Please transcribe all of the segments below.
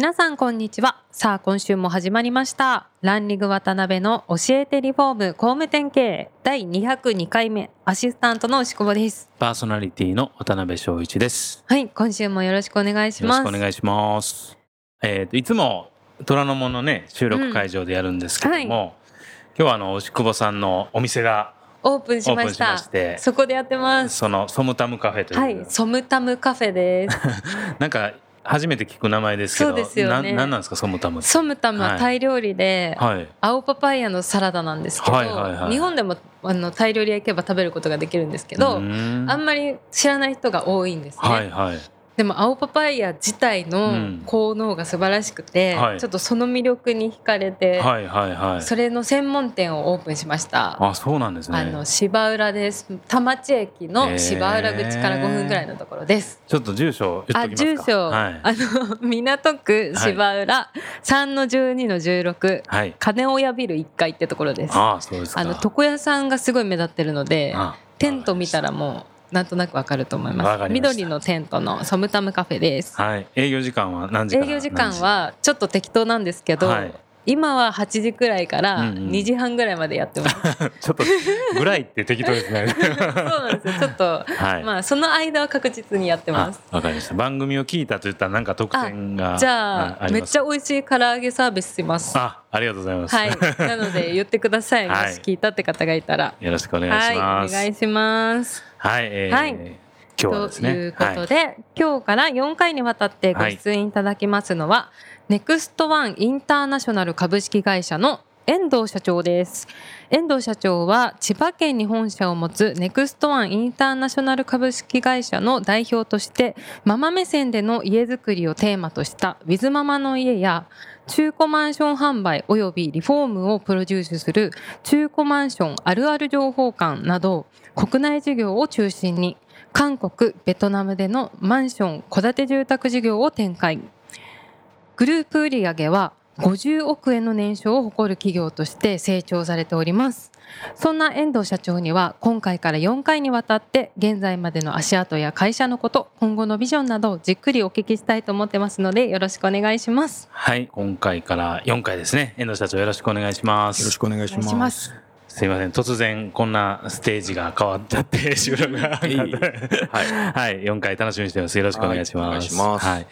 皆さんこんにちは。さあ今週も始まりました。ランリング渡辺の教えてリフォーム工務店経営。第202回目。アシスタントの牛久保です。パーソナリティの渡辺翔一です。はい今週もよろしくお願いしよろますしくお願いします。えっ、といつも虎ノ門のね収録会場でやるんですけども、今日はあの牛久保さんのお店がオープンしました。そこでやってます。そのソムタムカフェという、はいソムタムカフェです。なんか初めて聞く名前ですけど、そうですよねななんなんですかソムタム。ソムタムはタイ料理で、はい。青パパイヤのサラダなんですけど、はいはいはい日本でもあのタイ料理屋行けば食べることができるんですけど、あんまり知らない人が多いんですね、はいはい。でも青パパイヤ自体うのん効能が素晴らしくて、はいちょっとその魅力に惹かれて、はいはいはい。それの専門店をオープンしました。あそうなんですね。あの芝浦です田町駅の芝浦口から5分ぐらいのところです。ちょっと住所言っあときますか？住所、はい。あの港区芝浦3の12の16はい。金親ビル1階ってところです。ああそうですか。あの床屋さんがすごい目立ってるのであテント見たらもうなんとなくわかると思いわます緑のテントのソムタムカフェです。はい。営業時間は何時営業時間はちょっと適当なんですけど、はい今は8時くらいからうんうん2時半ぐらいまでやってます、ちょっとぐらいって適当ですね。そうなんですよちょっと、はい。まあその間は確実にやってますあわかりました。番組を聞いたと言ったらなんか特典がじゃあめっちゃ美味しい唐揚げサービスしますはあありがとうございます。いなので 言ってください、はいもし聞いたって方がいたらよろしくお願いしはいます。お願いしますはい。えーはい今日はですね。ということで、今日から4回にわたってご出演いただきますのは、ネクストワンインターナショナル株式会社の遠藤社長です。遠藤社長は千葉県に本社を持つネクストワンインターナショナル株式会社の代表としてママ目線での家づくりをテーマとしたウィズママの家や中古マンション販売およびリフォームをプロデュースする中古マンションあるある情報館など国内事業を中心に韓国、ベトナムでのマンション、戸建て住宅事業を展開。グループ売上は50億円の年商を誇る企業として成長されております。そんな遠藤社長には今回から4回にわたって現在までの足跡や会社のこと、今後のビジョンなどをじっくりお聞きしたいと思ってますのでよろしくお願いします。はい。今回から4回ですね。遠藤社長よろしくお願いします。よろしくお願いし。ますす。すいません。突然こんなステージが変わっちゃって 収録が。はい。はい、4回楽しみにしてます。よろしくお願いします。はいお願いしますはい。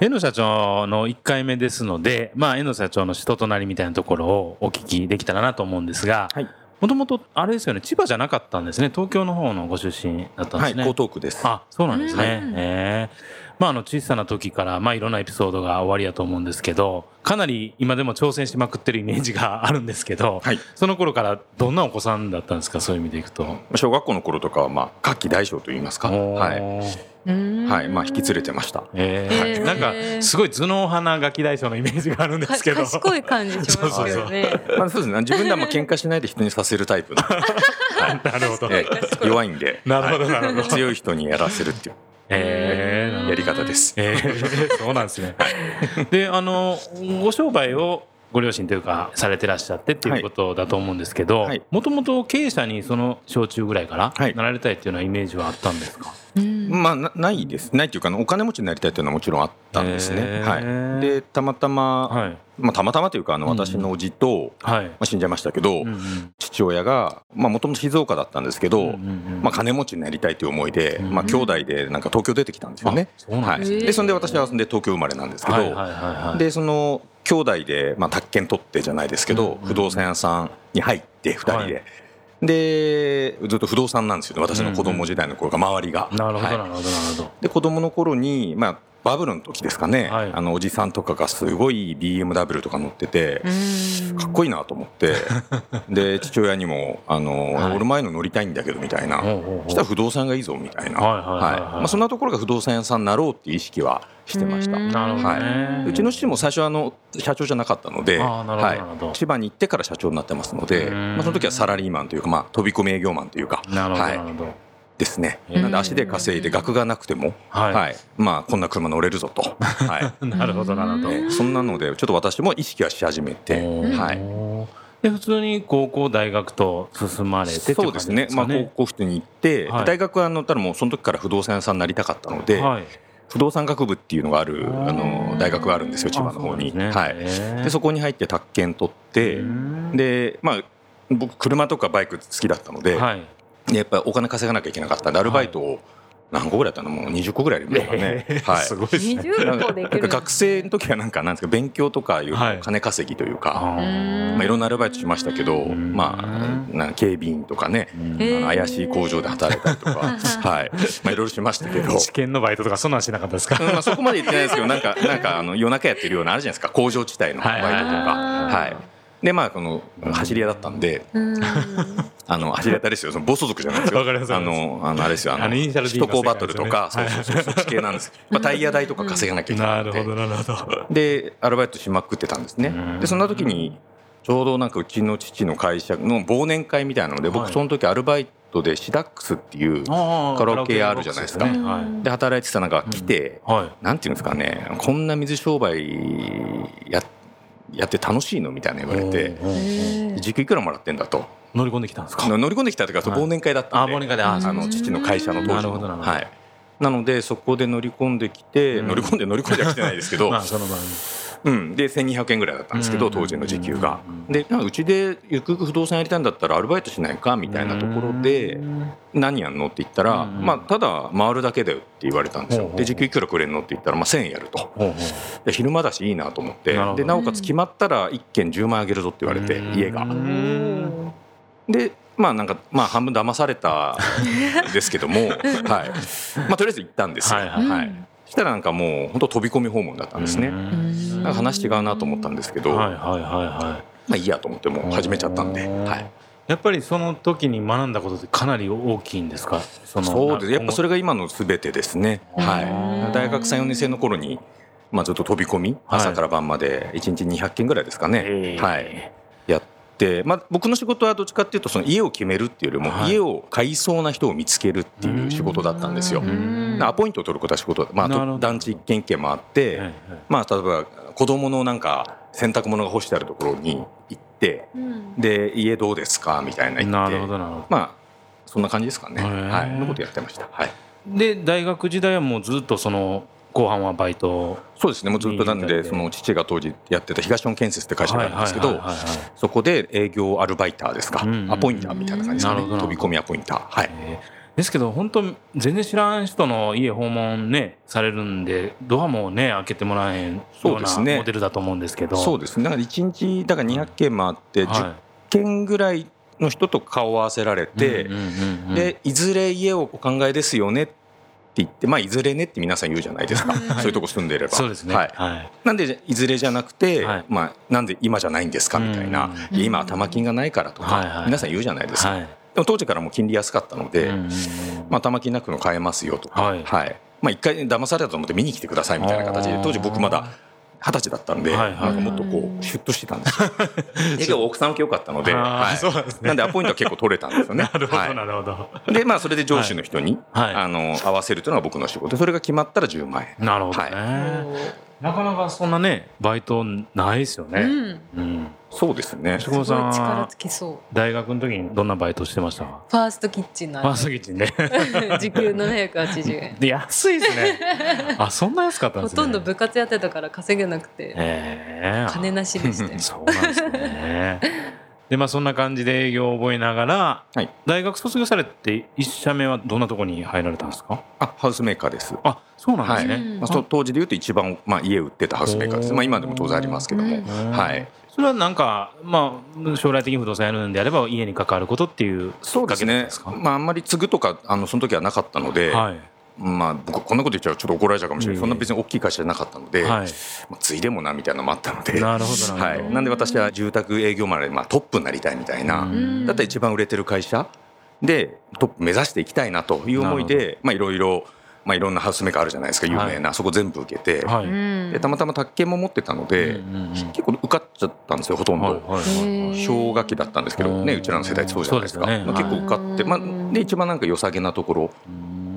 遠藤社長の1回目ですので、まあ、遠藤社長の人となりみたいなところをお聞きできたらなと思うんですが、はい。もともとあれですよね、千葉じゃなかったんですね。東京の方のご出身だったんはい。ですね。江東区です。あ、そうなんですね。うんええまあ、あの、小さな時から、まあ、いろんなエピソードが終わりやと思うんですけど、かなり今でも挑戦しまくってるイメージがあるんですけど、はい。その頃からどんなお子さんだったんですか、そういう意味でいくと。小学校の頃とかは、まあ、夏季大将と言いますか。はい。い。はい。まあ、引き連れてました。えへーーなんかすごい頭脳派なガキ大将のイメージがあるんですけどか賢い感じしますよね。まあ、そうですね。自分ではまあ喧嘩しないで人にさせるタイプの。はい。なるほどええ弱いんで。なるほどはいなるほど強い人にやらせるっていうえーやり方です。えー そうなんですね。であのご商売をご両親というかされてらっしゃってっていうことだと思うんですけどはい。もともと経営者にその小中ぐらいからはい。なられたいっていうようなイメージはあったんですか、うんまあ、なないです。ないっていうか、お金持ちになりたいっていうのはもちろんあったんですね。はい。で、たまたま、はい。まあ、たまたまというか、あの、うん私のおじと、はい。まあ、死んじゃいましたけど、父親が、まあ、もともと静岡だったんですけど、まあ、金持ちになりたいという思いで、うんまあ、兄弟でなんか東京出てきたんですよね。はい、でそんで私はで東京生まれなんですけど、でその兄弟で、まあ、宅建取ってじゃないですけど、うん不動産屋さんに入って2人で、はいでずっと不動産なんですよね。私の子供時代の頃が周りが。なるほどはい。なるほどなるほど。で子供の頃に、まあ、バブルの時ですかね、はい。あのおじさんとかがすごい BMW とか乗ってて、うん。かっこいいなと思って。で父親にもあの、はい。俺前の乗りたいんだけどみたいな、ほうほうほう。そしたら不動産がいいぞみたいな、はいはいはいはい。まあ、そんなところが不動産屋さんになろうっていう意識はしてました。うん。なるほどはね、い、うちの父も最初はあの社長じゃなかったので、あーなるほどなるほど。千葉に行ってから社長になってますので、うん。まあ、その時はサラリーマンというか、まあ、飛び込み営業マンというか、なるほど、はい。なるほどですね。うん。なんで足で稼いで額がなくても、はい。はい、まあこんな車乗れるぞと、はい、なるほどなるほど、えそんなのでちょっと私も意識はし始めて、はい。で普通に高校大学と進まれてっていそうですね。まあ高校普通に行って、はい。大学はあのただもうその時から不動産屋さんになりたかったので、はい。不動産学部っていうのがあるあのうん大学があるんですよ千葉の方に。あそね。はい。でそこに入って宅建取って、うん。でまあ僕車とかバイク好きだったので、はい。でやっぱりお金稼がなきゃいけなかったんでアルバイトを何個ぐらいやったの？もう20個ぐらいやりましたね。はい。すごいですね。20個できるなんか学生の時はなんかなんですか勉強とかいうはい。金稼ぎというか、あー。まあ、いろんなアルバイトしましたけど、ん。まあ、なんか警備員とかね、怪しい工場で働いたりとか、はい、まあ、いろいろしましたけど。試験のバイトとかそんなんしなかったですか？うんまあ、そこまで言ってないですけど、なんか、なんか、あの、夜中やってるような、あるじゃないですか、工場地帯のバイトとか。はいはいはい。はい。で、まあ、この走り屋だったんで、うん。あの、走り屋ですよ、その暴走族じゃないですよ。あの、あの、あれですよ、あの、首都高バトルとか、そうそうそう、そっち系なんです。まあ、タイヤ代とか稼がなきゃいけなないるのでほどなるほど。でアルバイトしまくってたんですね。うん。でそんな時にちょうどなんかうちの父の会社の忘年会みたいなのではい。僕その時アルバイトでシダックスっていうカラオケ屋あるじゃないですか。で働いてたのが来てなんていうんですかねこんな水商売ややって楽しいのみたいな言われて時給いくらもらってんだと。乗り込んできたんですか？乗り込んできたというかはい。忘年会だったんで。あ忘年会でああの父の会社の当な時の。るほどなるほど。はい。なのでそこで乗り込んできてうん。乗り込んで乗り込んでは来てないですけど。まあその場合うん、で1200円ぐらいだったんですけどうん当時の時給が。うんでうちでゆくゆく不動産やりたいんだったらアルバイトしないかみたいなところで何やんのって言ったら、うんまあ、ただ回るだけだよって言われたんですよ。で時給いくらくれんのって言ったら、まあ、1000円やると。で昼間だしいいなと思って。でなおかつ決まったら1軒10万あげるぞって言われてうん。家が。うん。でまあなんかまあ半分騙されたんですけども、はい。まあ、とりあえず行ったんですよ、はいはいはい。そしたらなんかもう本当飛び込み訪問だったんですね、うん。なんか話違うなと思ったんですけど、はいはいはいはい。まあいいやと思ってもう始めちゃったんで、はい、やっぱりその時に学んだことってかなり大きいんですか？そのそうです。やっぱそれがが今の全てですね、うん。はい、大学3、4年生の頃に、まあ、ずっと飛び込みはい。朝から晩まで1日200件ぐらいですかね、ははい。い、やって、まあ、僕の仕事はどっちかっていうとその家を決めるっていうよりも、はい家を買いそうな人を見つけるっていう仕事だったんですよう。んアポイントを取ることは仕事、まあ、団地一軒一軒回って、はいはいまあ、例えば子供のなんか洗濯物が干してあるところに行ってうんで家どうですかみたいな言ってなるほどなるほどまあそんな感じですかね。はい、そんなことやってました。はい。で大学時代はもうずっとその後半はバイトそうですね。もうずっとなんででその父が当時やってた東日本建設って会社があるんですけどそこで営業アルバイターですか、うんうんアポインターみたいな感じですかね飛び込みアポインターはい。え。ーですけど本当全然知らん人の家訪問ねされるんでドアもね開けてもらえんようなそうですね。モデルだと思うんですけど。そうですね。だから1日だから200件回って10は件ぐらいの人と顔を合わせられいて、でいずれ家をお考えですよねって言ってまあいずれねって皆さん言うじゃないですか、そういうとこ住んでれば。そうですね。はい、はい。なんでいずれじゃなくて、はい。まあ、なんで今じゃないんですかみたいな、うん。いや今は玉金がないからとか、はいはい。皆さん言うじゃないですか、はい。でも当時からもう金利安かったので、まあ、玉金なくの買えますよとか、はい。まあ、一回騙されたと思って見に来てくださいみたいな形で当時僕まだ二十歳だったんで、はいはい。なんかもっとこうシュッとしてたんですよ。で結構奥さん受け良かったので、はい。そうなんですね。なんでアポイントは結構取れたんですよね。なるほどはなるほど。い、でまあそれで上司の人に、はい。あの合わせるというのが僕の仕事。でそれが決まったら10万円。なるほどね、なかなかそんなねバイトないですよね、うん。うんそうですね。志保さんすごい力はつきそう。大学の時にどんなバイトしてました？かファーストキッチンのファーストキッチンで 時給780円。で安いですね。あそんな安かったんですね。ほとんど部活やってたから稼げなくて。ええ金なしでしたよ。そうなんですね。でまあそんな感じで営業を覚えながら、はい。大学卒業されて一社目はどんなところに入られたんですか？あハウスメーカーです。あそうなんですね、うんまあ、そ当時でいうと一番、まあ、家売ってたハウスメーカーです、まあ、今でも当然ありますけども、うん。はい、それはなんか、まあ、将来的に不動産やるんであれば家に関わることっていうそうですね。まあ、あんまり継ぐとかあのその時はなかったので、はい。まあ僕こんなこと言っちゃうとちょっと怒られちゃうかもしれない、そんな別に大きい会社じゃなかったので、はい。まあ、ついでもなみたいなのもあったので。なるほどはい、なんで私は住宅営業マンで、まあ、トップになりたいみたいな、うん。だったら一番売れてる会社でトップ目指していきたいなという思いなでまあいろいろまあいろんなハウスメーカーあるじゃないですか有名な、そこ全部受けて、はい、うん。でたまたま宅建も持ってたので、うんうんうん結構受かっちゃったんですよほとんど。はいはいはい。氷河期だったんですけどねうちらの世代ってそうじゃないですか。ね。まあ、結構受かって、まあ、で一番なんか良さげなところ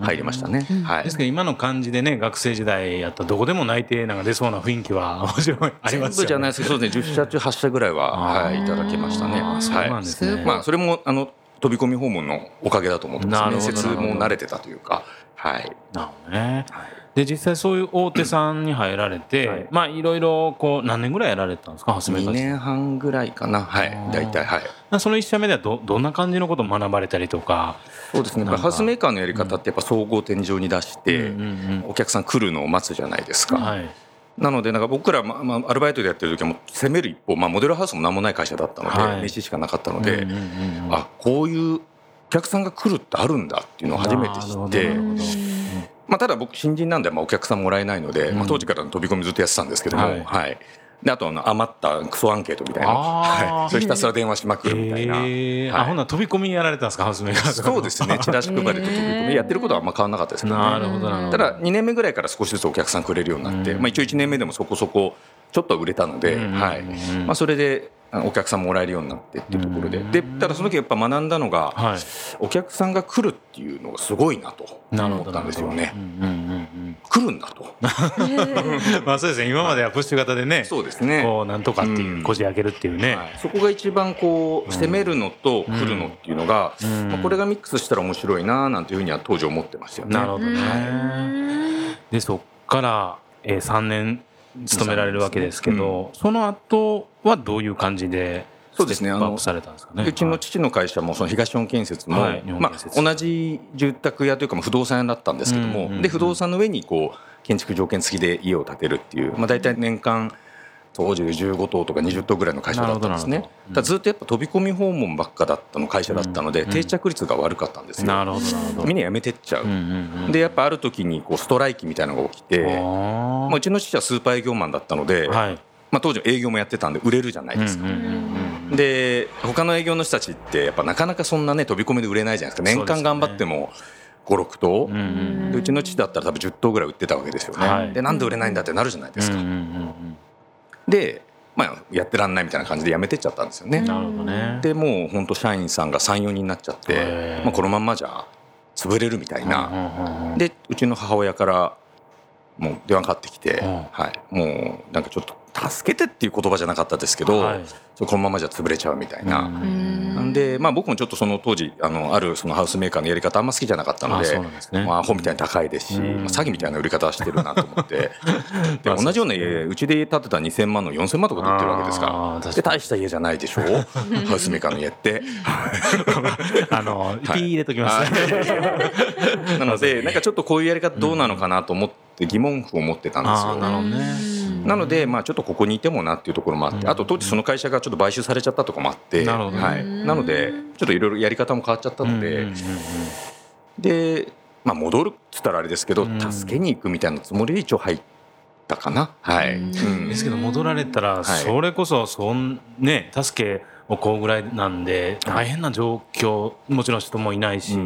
入りましたね、うん。はい。ですけど今の感じでね学生時代やったらどこでも内定なんか出そうな雰囲気は面白いありますよね。全部じゃないですけどそうですね。10社中8社ぐらいは、はい、いただきましたね。あーそうなんですね、はい。まあそれもあの飛び込み訪問のおかげだと思ってますなるほど面接も慣れてたというかはい。なるほどね。はい。で実際そういう大手さんに入られて、はい。まあいろいろこう何年ぐらいやられてたんですか？初め2から年半ぐらいかな。はい。大体はい。その一社目ではどどんな感じのことを学ばれたりとか、そうですね。ハウスメーカーのやり方ってやっぱ総合展示場に出して、お客さん来るのを待つじゃないですか、なのでなんか僕ら、まあまあ、アルバイトでやってる時はもう攻める一方、まあ、モデルハウスも何もない会社だったので、はい。名刺しかなかったので、あこういうお客さんが来るってあるんだっていうのを初めて知ってなるほどまあ、ただ僕新人なんで、まあ、お客さんもらえないので、まあ、当時からの飛び込みずっとやってたんですけども、はい。はい。であとあの余ったクソアンケートみたいな、はい、それひたすら電話しまくるみたいな。えー。はい。あほんなら飛び込みやられてたんですか？ハウスメーカーそうですね。チラシ配りと飛び込みやってることはあんま変わらなかったですけど、ね、なるほど。ただ2年目ぐらいから少しずつお客さんくれるようになって、うん。まあ、一応1年目でもそこそこちょっとは売れたので、はい。まあ、それであお客さんもらえるようになってっていうところで。うん。でただその時やっぱ学んだのが、はい。お客さんが来るっていうのがすごいなと思ったんですよね。うんうんうん来るんだと。う んまあそうですね今まではプッシュ型でねそうですね。こうなんとかっていううん。こじ開けるっていうね、はい。そこが一番こう攻めるのと来るのっていうのが、うん。まあ、これがミックスしたら面白いななんていうふうには当時思ってましたよね。なるほどね、でそっから、えー、3年勤められるわけですけど、その後はどういう感じでそうですね。ステップアップされたんですかね？うちの父の会社もその東日本建設も、はい。まあ、同じ住宅屋というかまあ不動産屋だったんですけども、で不動産の上にこう建築条件付きで家を建てるっていう、まあ、大体年間当時で15棟とか20棟ぐらいの会社だったんですね。うんただずっとやっぱ飛び込み訪問ばっかだったの会社だったので、うん。定着率が悪かったんですよ、なるほどみんな辞めてっちゃう、うんうんうんでやっぱある時にこうストライキみたいなのが起きて、まあ、あうちの父はスーパー営業マンだったので、ーはい。まあ、当時営業もやってたんで売れるじゃないですか、うんうんうんで他の営業の人たちってやっぱなかなかそんなね飛び込みで売れないじゃないですか。年間頑張っても56棟。うんうんでうちの父だったら多分10棟ぐらい売ってたわけですよね、はい。でなんで売れないんだってなるじゃないですか、うんうんうんで、まあ、やってらんないみたいな感じで辞めてっちゃったんですよね、うんなるほどね。でもう本当社員さんが34人になっちゃってまあ、このまんまじゃ潰れるみたいな、でうちの母親からもう電話かかってきて、うん。はい、もうなんかちょっと助けてっていう言葉じゃなかったですけど、はい。そこのままじゃ潰れちゃうみたいな。うん。なんで、まあ、僕もちょっとその当時あのあるそのハウスメーカーのやり方あんま好きじゃなかったのあでそうなんですね。まあ、アホみたいに高いですし、うん。まあ、詐欺みたいな売り方はしてるなと思って。でまあ同じような家うちで家建てた2000万の4000万とかで売ってるわけですから。で大した家じゃないでしょ ハウスメーカーの家って。あの、ピー入れときます。ね。なのでなんかちょっとこういうやり方どうなのかなと思って疑問符を持ってたんですよ。なるほどね。なので、まあ、ちょっとここにいてもなっていうところもあって、あと当時その会社がちょっと買収されちゃったとかもあって、なはい、なのでちょっといろいろやり方も変わっちゃったので、で、まあ、戻るっつったらあれですけど、うん。助けに行くみたいなつもりで一応入ったかな。はい。うん。うん。ですけど戻られたら、はい。それこそそんね助けをこうぐらいなんで大変な状況もちろん人もいないし、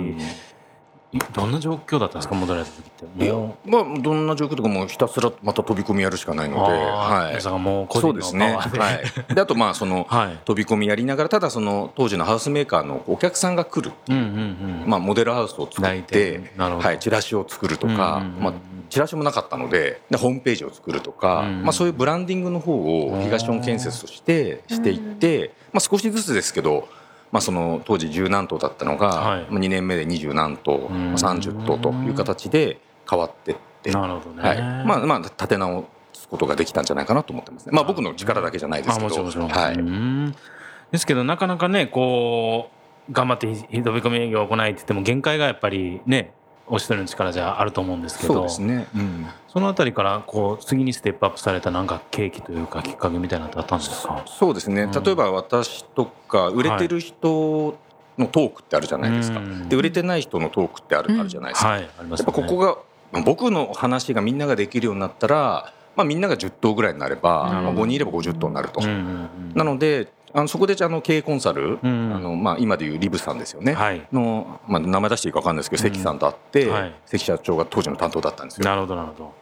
どんな状況だったんですか戻られた時って。いやもまあ、どんな状況とかもうひたすらまた飛び込みやるしかないので、はい。そうですね。はい。であとまあその はい。飛び込みやりながらただその当時のハウスメーカーのお客さんが来る。うんうんうん。まあ、モデルハウスを作っ内てはい、チラシを作るとか、まあ、チラシもなかったのででホームページを作るとか、うんまあ、そういうブランディングの方を東日本建設としてしていって、まあ、少しずつですけど、まあ、その当時十何棟だったのが、はい。まあ、2年目で二十何棟、ん。まあ、30棟という形で変わってって、なるほどね、はい。まあまあ、立て直すことができたんじゃないかなと思ってますね。まあ、僕の力だけじゃないですあけどはい。うん。ですけどなかなかねこう頑張って飛び込み営業を行いって言っても限界がやっぱりねお一人の力じゃあると思うんですけどそうですね、うん。そのあたりからこう次にステップアップされたなんか契機というかきっかけみたいなのってあったんですか？そうですね、うん。例えば私とか売れてる人のトークってあるじゃないですか、うん。で売れてない人のトークってある,、あるじゃないですか、はいありますやっぱここがまあ僕の話がみんなができるようになったら、まあ、みんなが10頭ぐらいになれば、うん。まあ、5人いれば50頭になると、なのであのそこでじゃああの経営コンサル、うん。あのまあ、今でいうリブさんですよね、はい。の、まあ、名前出していいか分かんないですけど、関さんと会って、はい。関社長が当時の担当だったんですよ。なるほどなるほど。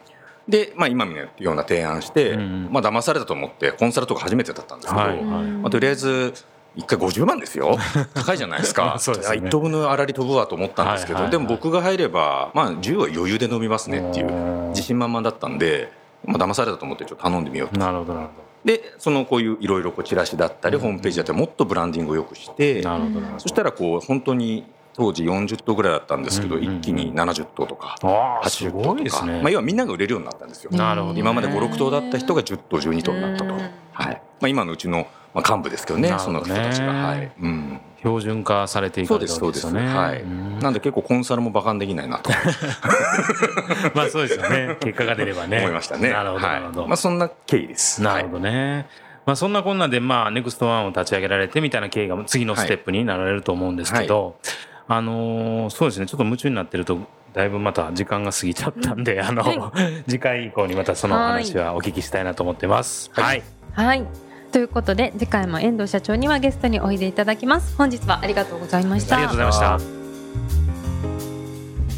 で、まあ、今のような提案して、うんまあ騙されたと思ってコンサルとか初めてだったんですけど、はい。はいまあ、とりあえず1回50万ですよ。高いじゃないですか。そうですね。1等分の粗利飛ぶわと思ったんですけど、はいはい。はいでも僕が入れば、まあ、10は余裕で伸びますねっていう自信満々だったんで、まあ騙されたと思ってちょっと頼んでみようと。なるほどなるほでそのこういういろいろチラシだったり、ホームページだったりもっとブランディングをよくしてそしたらこう本当に当時40頭ぐらいだったんですけど、一気に70頭とかどああす80頭ごいとか、ですね。まあ、要はみんなが売れるようになったんですよ。なるほどね。今まで56頭だった人が10頭12頭になったと、うん。はい。まあ、今のうちのまあ幹部ですけどねその人たちが、はい。うん、標準化されていかれたそうですそうわけですよねです。はい。うんなんで結構コンサルもバカにできないなと まあそうですよね結果が出ればね思いましたねなるほどなるほどはいまあ、そんな経緯ですなるほどね。まあそんなこんなでまあネクストワンを立ち上げられてみたいな経緯が次のステップになられると思うんですけど、あのーそうですねちょっと夢中になってるとだいぶまた時間が過ぎちゃったんで、あの、次回以降にまたそのお話はお聞きしたいなと思ってます。はい。はい。ということで次回も遠藤社長にはゲストにおいでいただきます。本日はありがとうございました。ありがとうございました。